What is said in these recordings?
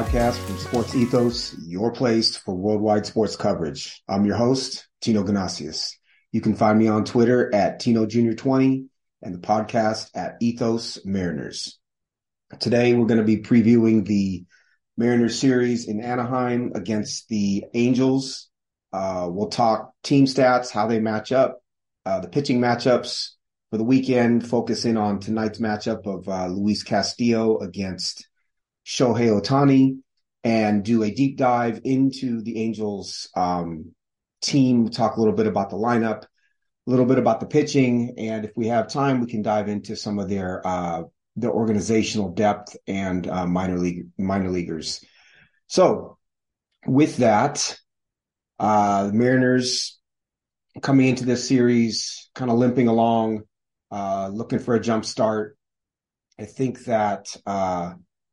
podcast from Sports Ethos, your place for worldwide sports coverage. I'm your host, Tino Ganasius. You can find me on Twitter at Tino Junior 20 and the podcast at Ethos Mariners. Today, we're going to be previewing the Mariners series in Anaheim against the Angels. Uh, we'll talk team stats, how they match up, uh, the pitching matchups for the weekend, focus in on tonight's matchup of uh, Luis Castillo against Shohei Ohtani, and do a deep dive into the Angels um, team, talk a little bit about the lineup, a little bit about the pitching, and if we have time, we can dive into some of their uh, organizational depth and uh, minor league minor leaguers. So, with that, uh, the Mariners coming into this series, kind of limping along, uh, looking for a jump start. I think that uh,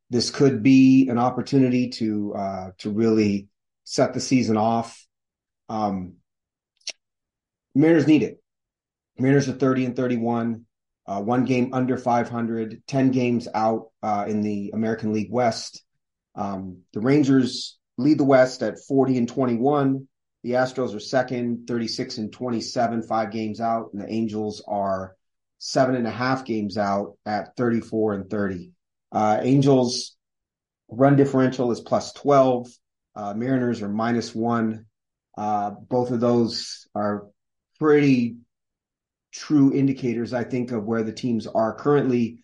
this could be an opportunity to uh, to really set the season off um, Mariners need it. Mariners are 30 and 31, uh, one game under 500, 10 games out uh, in the American League West. Um, the Rangers lead the West at 40 and 21. The Astros are second, 36 and 27, five games out. And the Angels are seven and a half games out at 34 and 30. Uh, Angels run differential is plus 12. Uh, Mariners are minus one. Uh, both of those are pretty true indicators, I think, of where the teams are currently.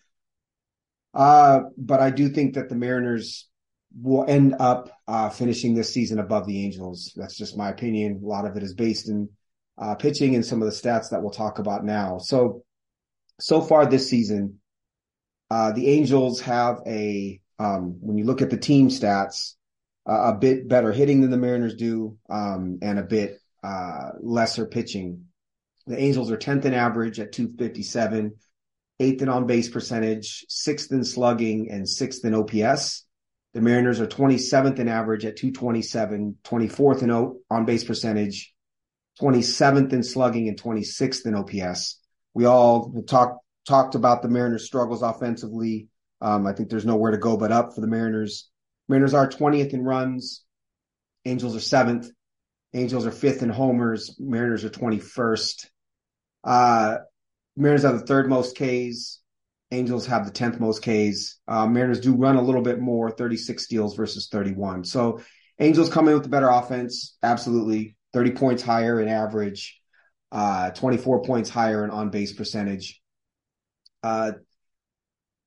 Uh, but I do think that the Mariners will end up uh, finishing this season above the Angels. That's just my opinion. A lot of it is based in uh, pitching and some of the stats that we'll talk about now. So, so far this season, uh, the Angels have a, um, when you look at the team stats, uh, a bit better hitting than the Mariners do, um, and a bit uh, lesser pitching. The Angels are 10th in average at 257, eighth in on base percentage, sixth in slugging, and sixth in OPS. The Mariners are 27th in average at 227, 24th in o- on base percentage, 27th in slugging, and 26th in OPS. We all talked talked about the Mariners' struggles offensively. Um, I think there's nowhere to go but up for the Mariners. Mariners are 20th in runs. Angels are seventh. Angels are fifth in homers. Mariners are 21st. Uh, Mariners have the third most Ks. Angels have the 10th most Ks. Uh, Mariners do run a little bit more, 36 steals versus 31. So Angels come in with the better offense. Absolutely. 30 points higher in average, uh, 24 points higher in on base percentage. Uh,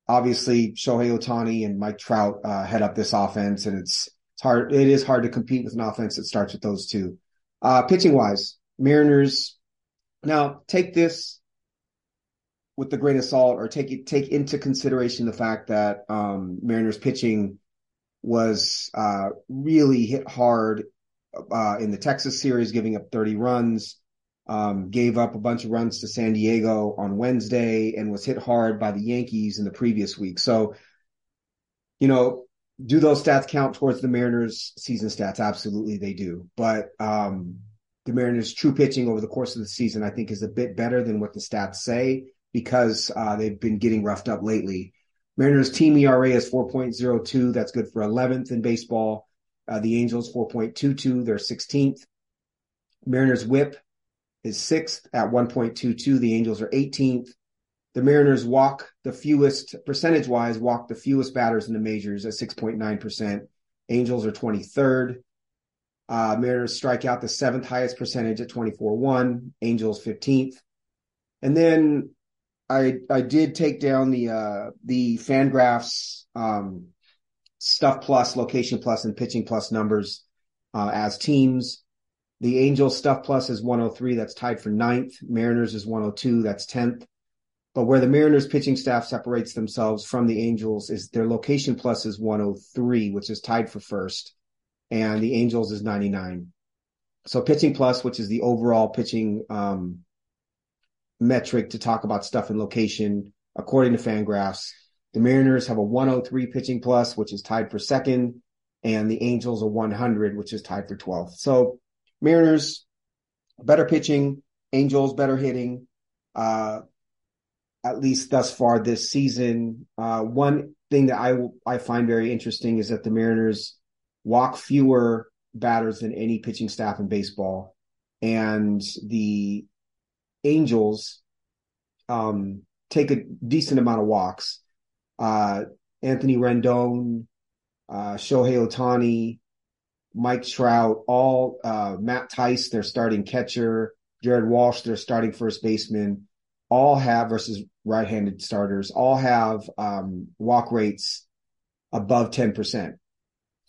obviously Shohei Ohtani and Mike Trout uh, head up this offense, and it's it's hard. It is hard to compete with an offense that starts with those two. Uh, pitching wise, Mariners. Now take this with the grain of salt, or take it take into consideration the fact that um, Mariners pitching was uh, really hit hard uh, in the Texas series, giving up 30 runs um, gave up a bunch of runs to San Diego on Wednesday and was hit hard by the Yankees in the previous week. So, you know, do those stats count towards the Mariners season stats? Absolutely, they do. But um, the Mariners' true pitching over the course of the season, I think, is a bit better than what the stats say because uh, they've been getting roughed up lately. Mariners' team ERA is 4.02. That's good for 11th in baseball. Uh, the Angels 4.22. They're 16th. Mariners' WHIP is sixth at 1.22. The Angels are 18th. The Mariners walk the fewest, percentage wise, walk the fewest batters in the majors at 6.9%. Angels are 23rd. Uh, Mariners strike out the seventh highest percentage at 24-1. Angels 15th. And then I I did take down the uh, the Fangraphs um, stuff plus, location plus, and pitching plus numbers uh, as teams. The Angels stuff plus is 103. That's tied for ninth. Mariners is 102. That's 10th. But where the Mariners pitching staff separates themselves from the Angels is their location plus is 103, which is tied for first. And the Angels is 99. So pitching plus, which is the overall pitching um, metric to talk about stuff in location, according to Fangraphs, the Mariners have a 103 pitching plus, which is tied for second, and the Angels a 100, which is tied for 12th. So Mariners better pitching, Angels better hitting. Uh, at least thus far this season. Uh, one thing that I I find very interesting is that the Mariners walk fewer batters than any pitching staff in baseball, and the Angels um, take a decent amount of walks. Uh, Anthony Rendon, uh, Shohei Ohtani, Mike Trout, all uh, Matt Thaiss, their starting catcher, Jared Walsh, their starting first baseman, all have versus right-handed starters, all have um, walk rates above ten percent.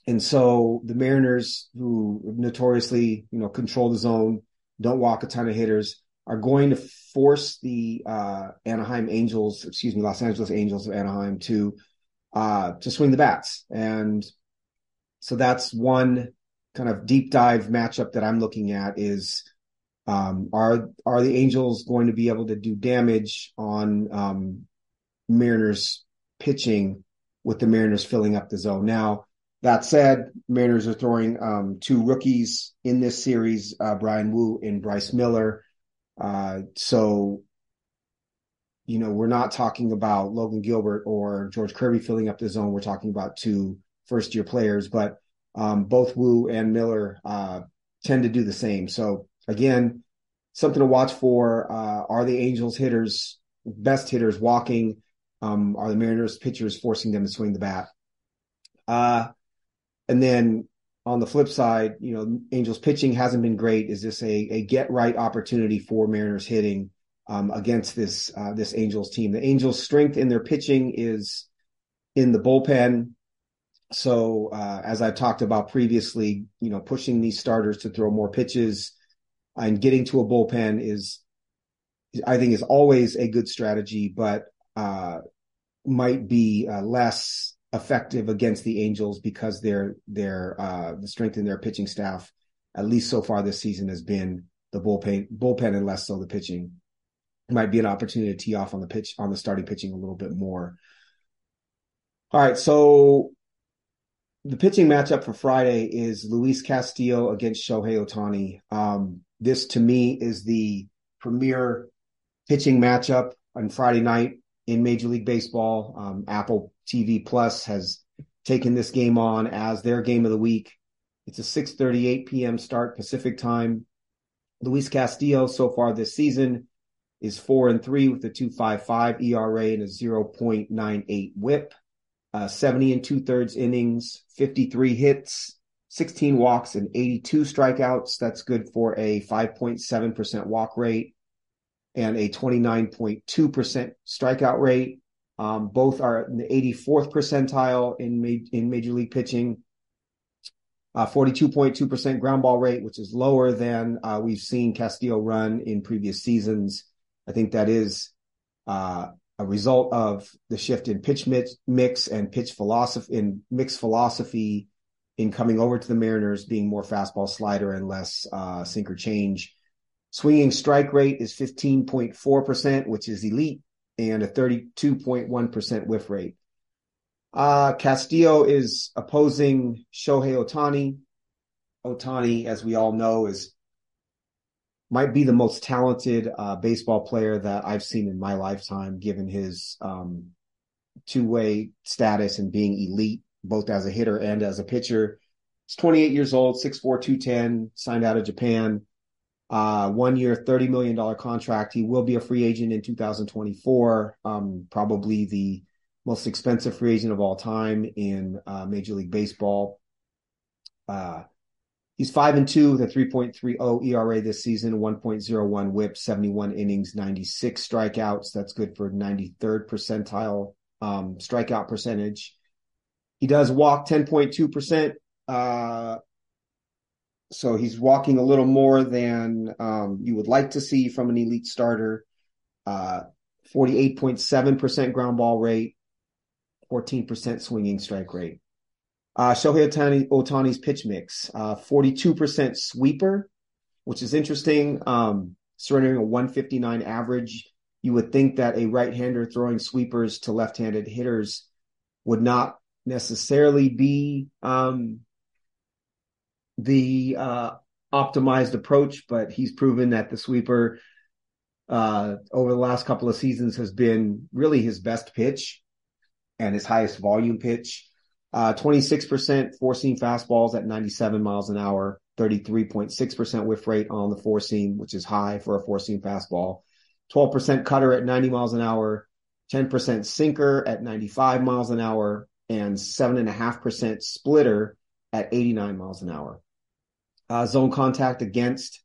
And so the Mariners, who notoriously, you know, control the zone, don't walk a ton of hitters, are going to force the uh, Anaheim Angels, excuse me, Los Angeles Angels of Anaheim to uh, to swing the bats. And so that's one kind of deep dive matchup that I'm looking at is um, are are the Angels going to be able to do damage on um, Mariners pitching with the Mariners filling up the zone? Now, that said, Mariners are throwing um, two rookies in this series, uh, Bryan Woo and Bryce Miller. Uh, so, you know, we're not talking about Logan Gilbert or George Kirby filling up the zone. We're talking about two first year players, but um, both Woo and Miller uh, tend to do the same. So again, something to watch for. Uh, are the Angels hitters best hitters walking? Um, are the Mariners pitchers forcing them to swing the bat? Uh, and then on the flip side, you know, Angels pitching hasn't been great. Is this a, a get right opportunity for Mariners hitting um, against this uh, this Angels team? The Angels' strength in their pitching is in the bullpen. So uh, as I talked about previously, you know, pushing these starters to throw more pitches and getting to a bullpen is, I think, is always a good strategy, but uh, might be uh, less effective against the Angels because their their uh, the strength in their pitching staff, at least so far this season, has been the bullpen bullpen and less so the pitching. It might be an opportunity to tee off on the pitch on the starting pitching a little bit more. All right, so the pitching matchup for Friday is Luis Castillo against Shohei Ohtani. Um, this to me is the premier pitching matchup on Friday night in Major League Baseball. Um, Apple TV Plus has taken this game on as their game of the week. It's a 6:38 p.m. start Pacific time. Luis Castillo so far this season is 4 and 3 with a 2.55 ERA and a 0.98 whip. Uh, 70 and two thirds innings, 53 hits, 16 walks, and 82 strikeouts. That's good for a 5.7% walk rate and a 29.2% strikeout rate. Um, both are in the 84th percentile in ma- in major league pitching. Uh, 42.2% ground ball rate, which is lower than uh, we've seen Castillo run in previous seasons. I think that is uh, a result of the shift in pitch mix, and pitch philosophy in mix philosophy in coming over to the Mariners, being more fastball slider and less uh, sinker change. Swinging strike rate is 15.4%, which is elite and a 32.1% whiff rate. Uh, Castillo is opposing Shohei Ohtani. Ohtani, as we all know, is might be the most talented uh, baseball player that I've seen in my lifetime, given his um, two-way status and being elite, both as a hitter and as a pitcher. He's 28 years old, 6'4", 210, signed out of Japan uh, one year, $30 million contract. He will be a free agent in 2024, um, probably the most expensive free agent of all time in uh, Major League Baseball. Uh, he's five and two with a 3.30 ERA this season, 1.01 WHIP, 71 innings, 96 strikeouts. That's good for 93rd percentile um, strikeout percentage. He does walk 10.2%. Uh, so he's walking a little more than um, you would like to see from an elite starter. Uh, 48.7% ground ball rate, 14% swinging strike rate. Uh, Shohei Ohtani, Ohtani's pitch mix, uh, 42% sweeper, which is interesting. Um, surrendering a 159 average. You would think that a right-hander throwing sweepers to left-handed hitters would not necessarily be um, the uh, optimized approach, but he's proven that the sweeper uh, over the last couple of seasons has been really his best pitch. and his highest volume pitch. Uh, 26% four seam fastballs at 97 miles an hour, 33.6% whiff rate on the four seam, which is high for a four seam fastball. 12% cutter at 90 miles an hour, 10% sinker at 95 miles an hour, and 7.5% splitter at 89 miles an hour. Uh, zone contact against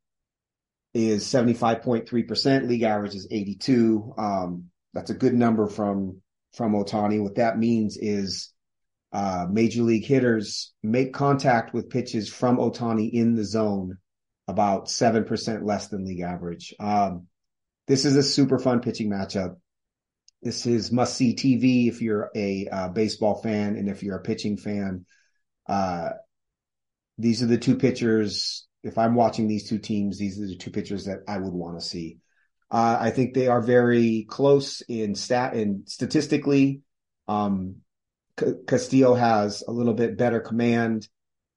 is 75.3%. League average is 82. Um, that's a good number from, from Ohtani. What that means is, uh, major league hitters make contact with pitches from Ohtani in the zone about 7% less than league average. Um, this is a super fun pitching matchup. This is must see TV if you're a uh, baseball fan and if you're a pitching fan. Uh, these are the two pitchers. If I'm watching these two teams, these are the two pitchers that I would want to see. Uh, I think they are very close in stat and statistically. Um, Castillo has a little bit better command.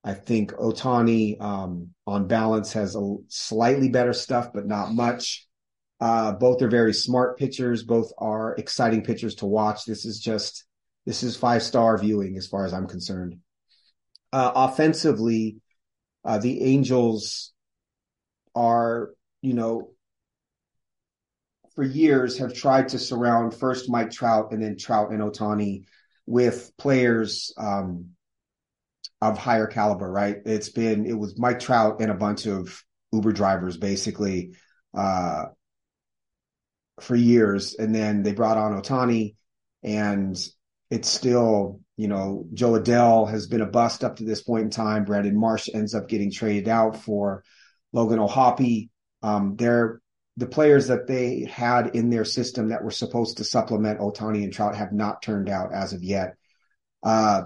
I think Ohtani, um, on balance, has a slightly better stuff, but not much. Uh, both are very smart pitchers. Both are exciting pitchers to watch. This is just this is five star viewing as far as I'm concerned. Uh, offensively, uh, the Angels are, you know, for years have tried to surround first Mike Trout and then Trout and Ohtani with players um, of higher caliber. Right? It's been it was Mike Trout and a bunch of Uber drivers basically uh, for years, and then they brought on Ohtani, and it's still you know, Jo Adell has been a bust up to this point in time. Brandon Marsh ends up getting traded out for Logan O'Hoppe. Um, they're the players that they had in their system that were supposed to supplement Ohtani and Trout have not turned out as of yet. Uh,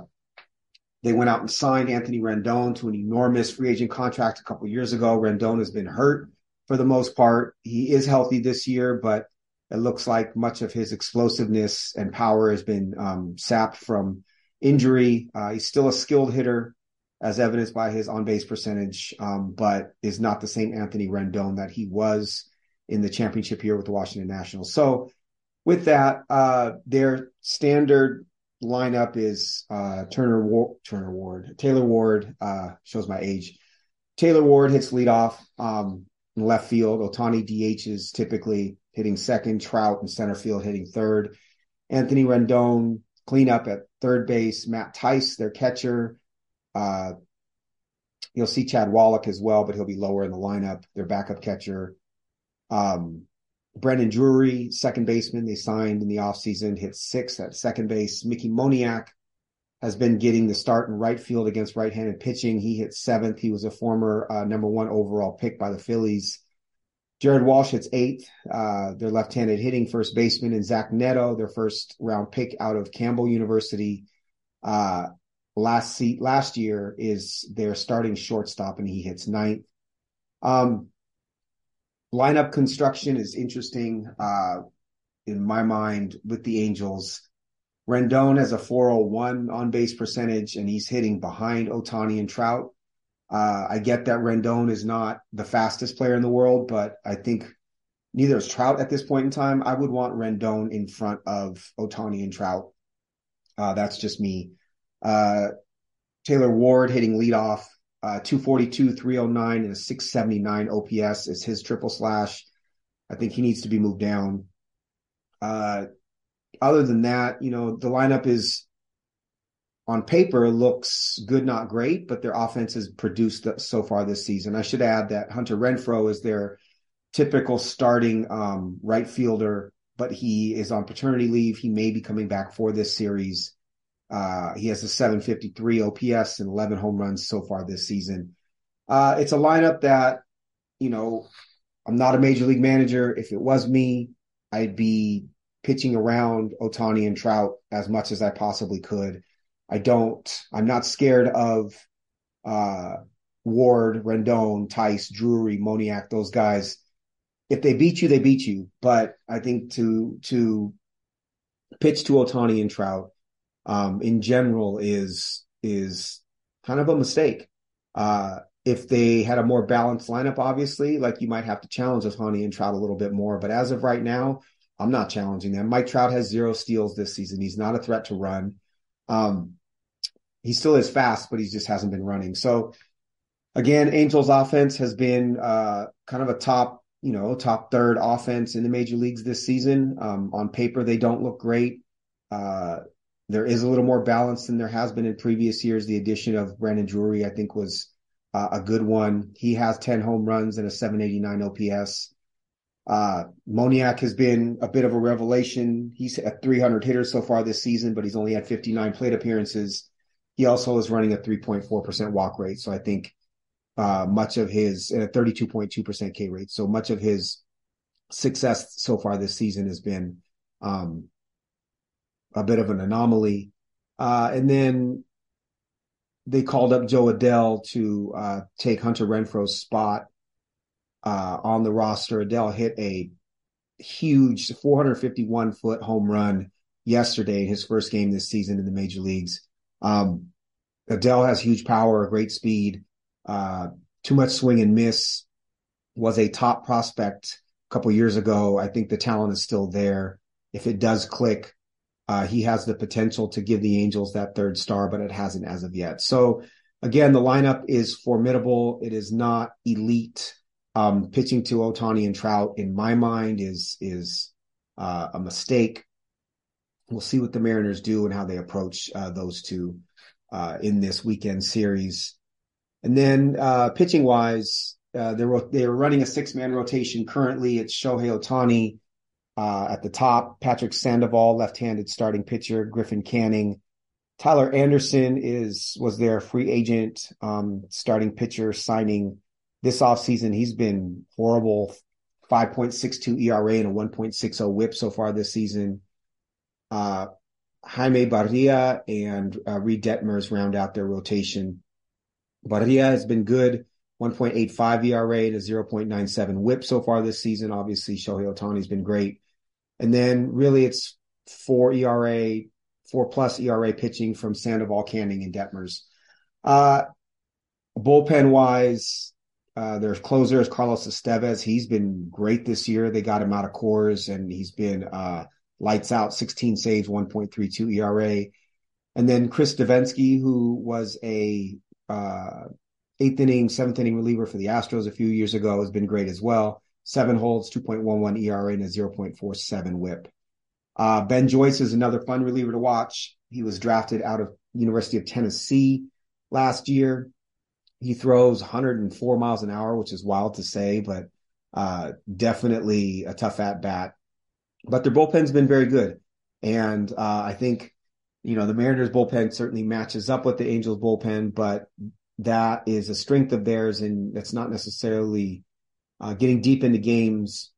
they went out and signed Anthony Rendon to an enormous free agent contract a couple years ago. Rendon has been hurt for the most part. He is healthy this year, but it looks like much of his explosiveness and power has been um, sapped from injury. Uh, he's still a skilled hitter, as evidenced by his on base percentage, um, but is not the same Anthony Rendon that he was in the championship year with the Washington Nationals. So, with that, uh, their standard lineup is uh, Turner War- Turner Ward, Taylor Ward uh, shows my age. Taylor Ward hits leadoff um, in left field. Ohtani DHs typically hitting second. Trout in center field hitting third. Anthony Rendon cleanup at third base. Matt Thaiss, their catcher. Uh, you'll see Chad Wallach as well, but he'll be lower in the lineup. Their backup catcher. Um, Brandon Drury, second baseman, they signed in the offseason, hit sixth at second base. Mickey Moniak has been getting the start in right field against right-handed pitching. He hit seventh. He was a former uh, number one overall pick by the Phillies. Jared Walsh hits eighth. Uh, their left-handed hitting first baseman, and Zach Neto, their first round pick out of Campbell University. Uh, last seat last year is their starting shortstop, and he hits ninth. Um, lineup construction is interesting uh, in my mind with the Angels. Rendon has a 401 on base percentage, and he's hitting behind Ohtani and Trout. Uh, I get that Rendon is not the fastest player in the world, but I think neither is Trout at this point in time. I would want Rendon in front of Ohtani and Trout. Uh, that's just me. Uh, Taylor Ward hitting leadoff, uh, 242, 309, and a 679 OPS is his triple slash. I think he needs to be moved down. Uh, other than that, you know, the lineup is on paper looks good, not great, but their offense has produced so far this season. I should add that Hunter Renfroe is their typical starting um, right fielder, but he is on paternity leave. He may be coming back for this series. Uh, he has a 753 OPS and 11 home runs so far this season. Uh, it's a lineup that, you know, I'm not a major league manager. If it was me, I'd be pitching around Ohtani and Trout as much as I possibly could. I don't, I'm not scared of uh, Ward, Rendon, Thaiss, Drury, Moniak, those guys. If they beat you, they beat you. But I think to to pitch to Ohtani and Trout um, in general is is kind of a mistake. Uh, if they had a more balanced lineup, obviously, like you might have to challenge Ohtani and Trout a little bit more. But as of right now, I'm not challenging them. Mike Trout has zero steals this season. He's not a threat to run. Um, he still is fast, but he just hasn't been running. So again, Angels offense has been uh, kind of a top, you know, top third offense in the major leagues this season. Um, on paper, they don't look great. Uh, there is a little more balance than there has been in previous years. The addition of Brandon Drury, I think, was uh, a good one. He has 10 home runs and a 789 OPS. Uh, Moniak has been a bit of a revelation. He's at 300 hitters so far this season, but he's only had 59 plate appearances. He also is running a 3.4% walk rate. So I think uh, much of his a 32.2% K rate. So much of his success so far this season has been um, a bit of an anomaly. Uh, and then they called up Jo Adell to uh, take Hunter Renfroe's spot uh, on the roster. Adell hit a huge 451 foot home run yesterday in his first game this season in the major leagues. Um, Adell has huge power, great speed, uh, too much swing and miss. Was a top prospect a couple years ago. I think the talent is still there. If it does click, uh, he has the potential to give the Angels that third star, but it hasn't as of yet. So again, the lineup is formidable. It is not elite. Um, pitching to Ohtani and Trout, in my mind, is is uh, a mistake. We'll see what the Mariners do and how they approach uh, those two uh, in this weekend series. And then uh, pitching wise, uh, they're they're running a six man rotation currently. It's Shohei Ohtani uh, at the top, Patrick Sandoval, left handed starting pitcher, Griffin Canning. Tyler Anderson is was their free agent um, starting pitcher signing this offseason. He's been horrible. 5.62 ERA and a 1.60 whip so far this season. Uh, Jaime Barria and uh, Reid Detmers round out their rotation. Barria has been good, 1.85 ERA a 0.97 whip so far this season. Obviously, Shohei Ohtani's been great. And then really it's four ERA, four plus ERA pitching from Sandoval, Canning, and Detmers. Uh, bullpen wise, uh, their closer is Carlos Estevez. He's been great this year. They got him out of Coors and he's been uh, lights out, 16 saves, 1.32 ERA. And then Chris Devenski, who was a uh, eighth inning, seventh inning reliever for the Astros a few years ago, has been great as well. Seven holds, 2.11 ERA, and a 0.47 whip. Uh, ben Joyce is another fun reliever to watch. He was drafted out of University of Tennessee last year. He throws 104 miles an hour, which is wild to say, but uh, definitely a tough at bat. But their bullpen's been very good, and uh, I think you know, the Mariners bullpen certainly matches up with the Angels bullpen, but that is a strength of theirs. And that's not necessarily uh, getting deep into games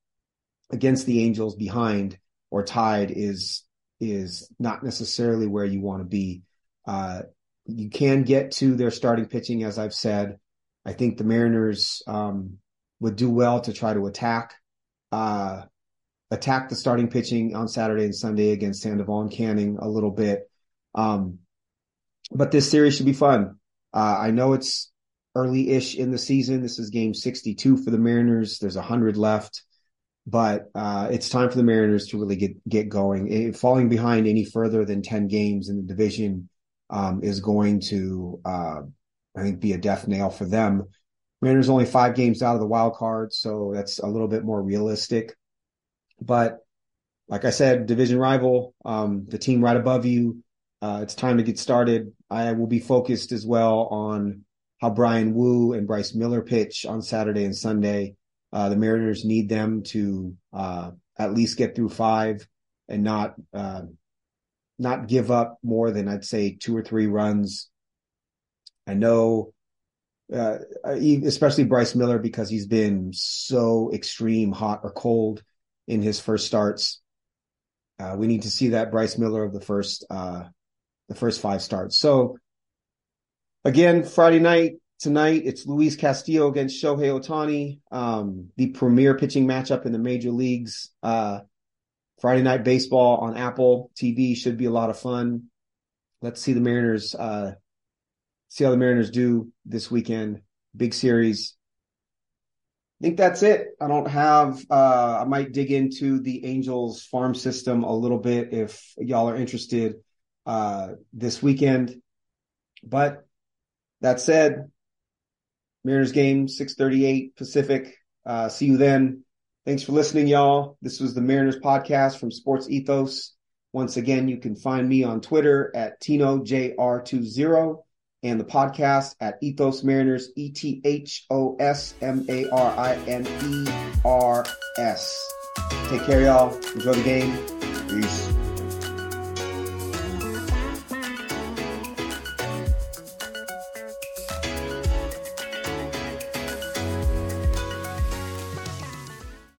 against the Angels behind or tied is, is not necessarily where you want to be. Uh, you can get to their starting pitching, as I've said. I think the Mariners um, would do well to try to attack uh, attack the starting pitching on Saturday and Sunday against Sandoval and Canning a little bit. Um, but this series should be fun. Uh, I know it's early ish in the season. This is game 62 for the Mariners. There's 100 left, but uh, it's time for the Mariners to really get, get going. It, falling behind any further than 10 games in the division um, is going to, uh, I think, be a death nail for them. Mariners only five games out of the wild card, so that's a little bit more realistic. But like I said, division rival, um, the team right above you, uh, it's time to get started. I will be focused as well on how Bryan Woo and Bryce Miller pitch on Saturday and Sunday. Uh, the Mariners need them to uh, at least get through five and not uh, not give up more than I'd say two or three runs. I know, uh, especially Bryce Miller because he's been so extreme, hot or cold in his first starts. Uh, we need to see that Bryce Miller of the first the first five starts. So again, Friday night tonight, it's Luis Castillo against Shohei Ohtani, um, the premier pitching matchup in the major leagues. Uh, Friday night baseball on Apple TV should be a lot of fun. Let's see the Mariners, uh, see how the Mariners do this weekend. Big series. I think that's it. I don't have, uh, I might dig into the Angels farm system a little bit if y'all are interested, uh, this weekend. But that said, Mariners game, 638 Pacific. Uh, see you then. Thanks for listening, y'all. This was the Mariners podcast from Sports Ethos. Once again, you can find me on Twitter at TinoJR20 and the podcast at Ethos Mariners, E T H O S M A R I N E R S. Take care, y'all. Enjoy the game. Peace.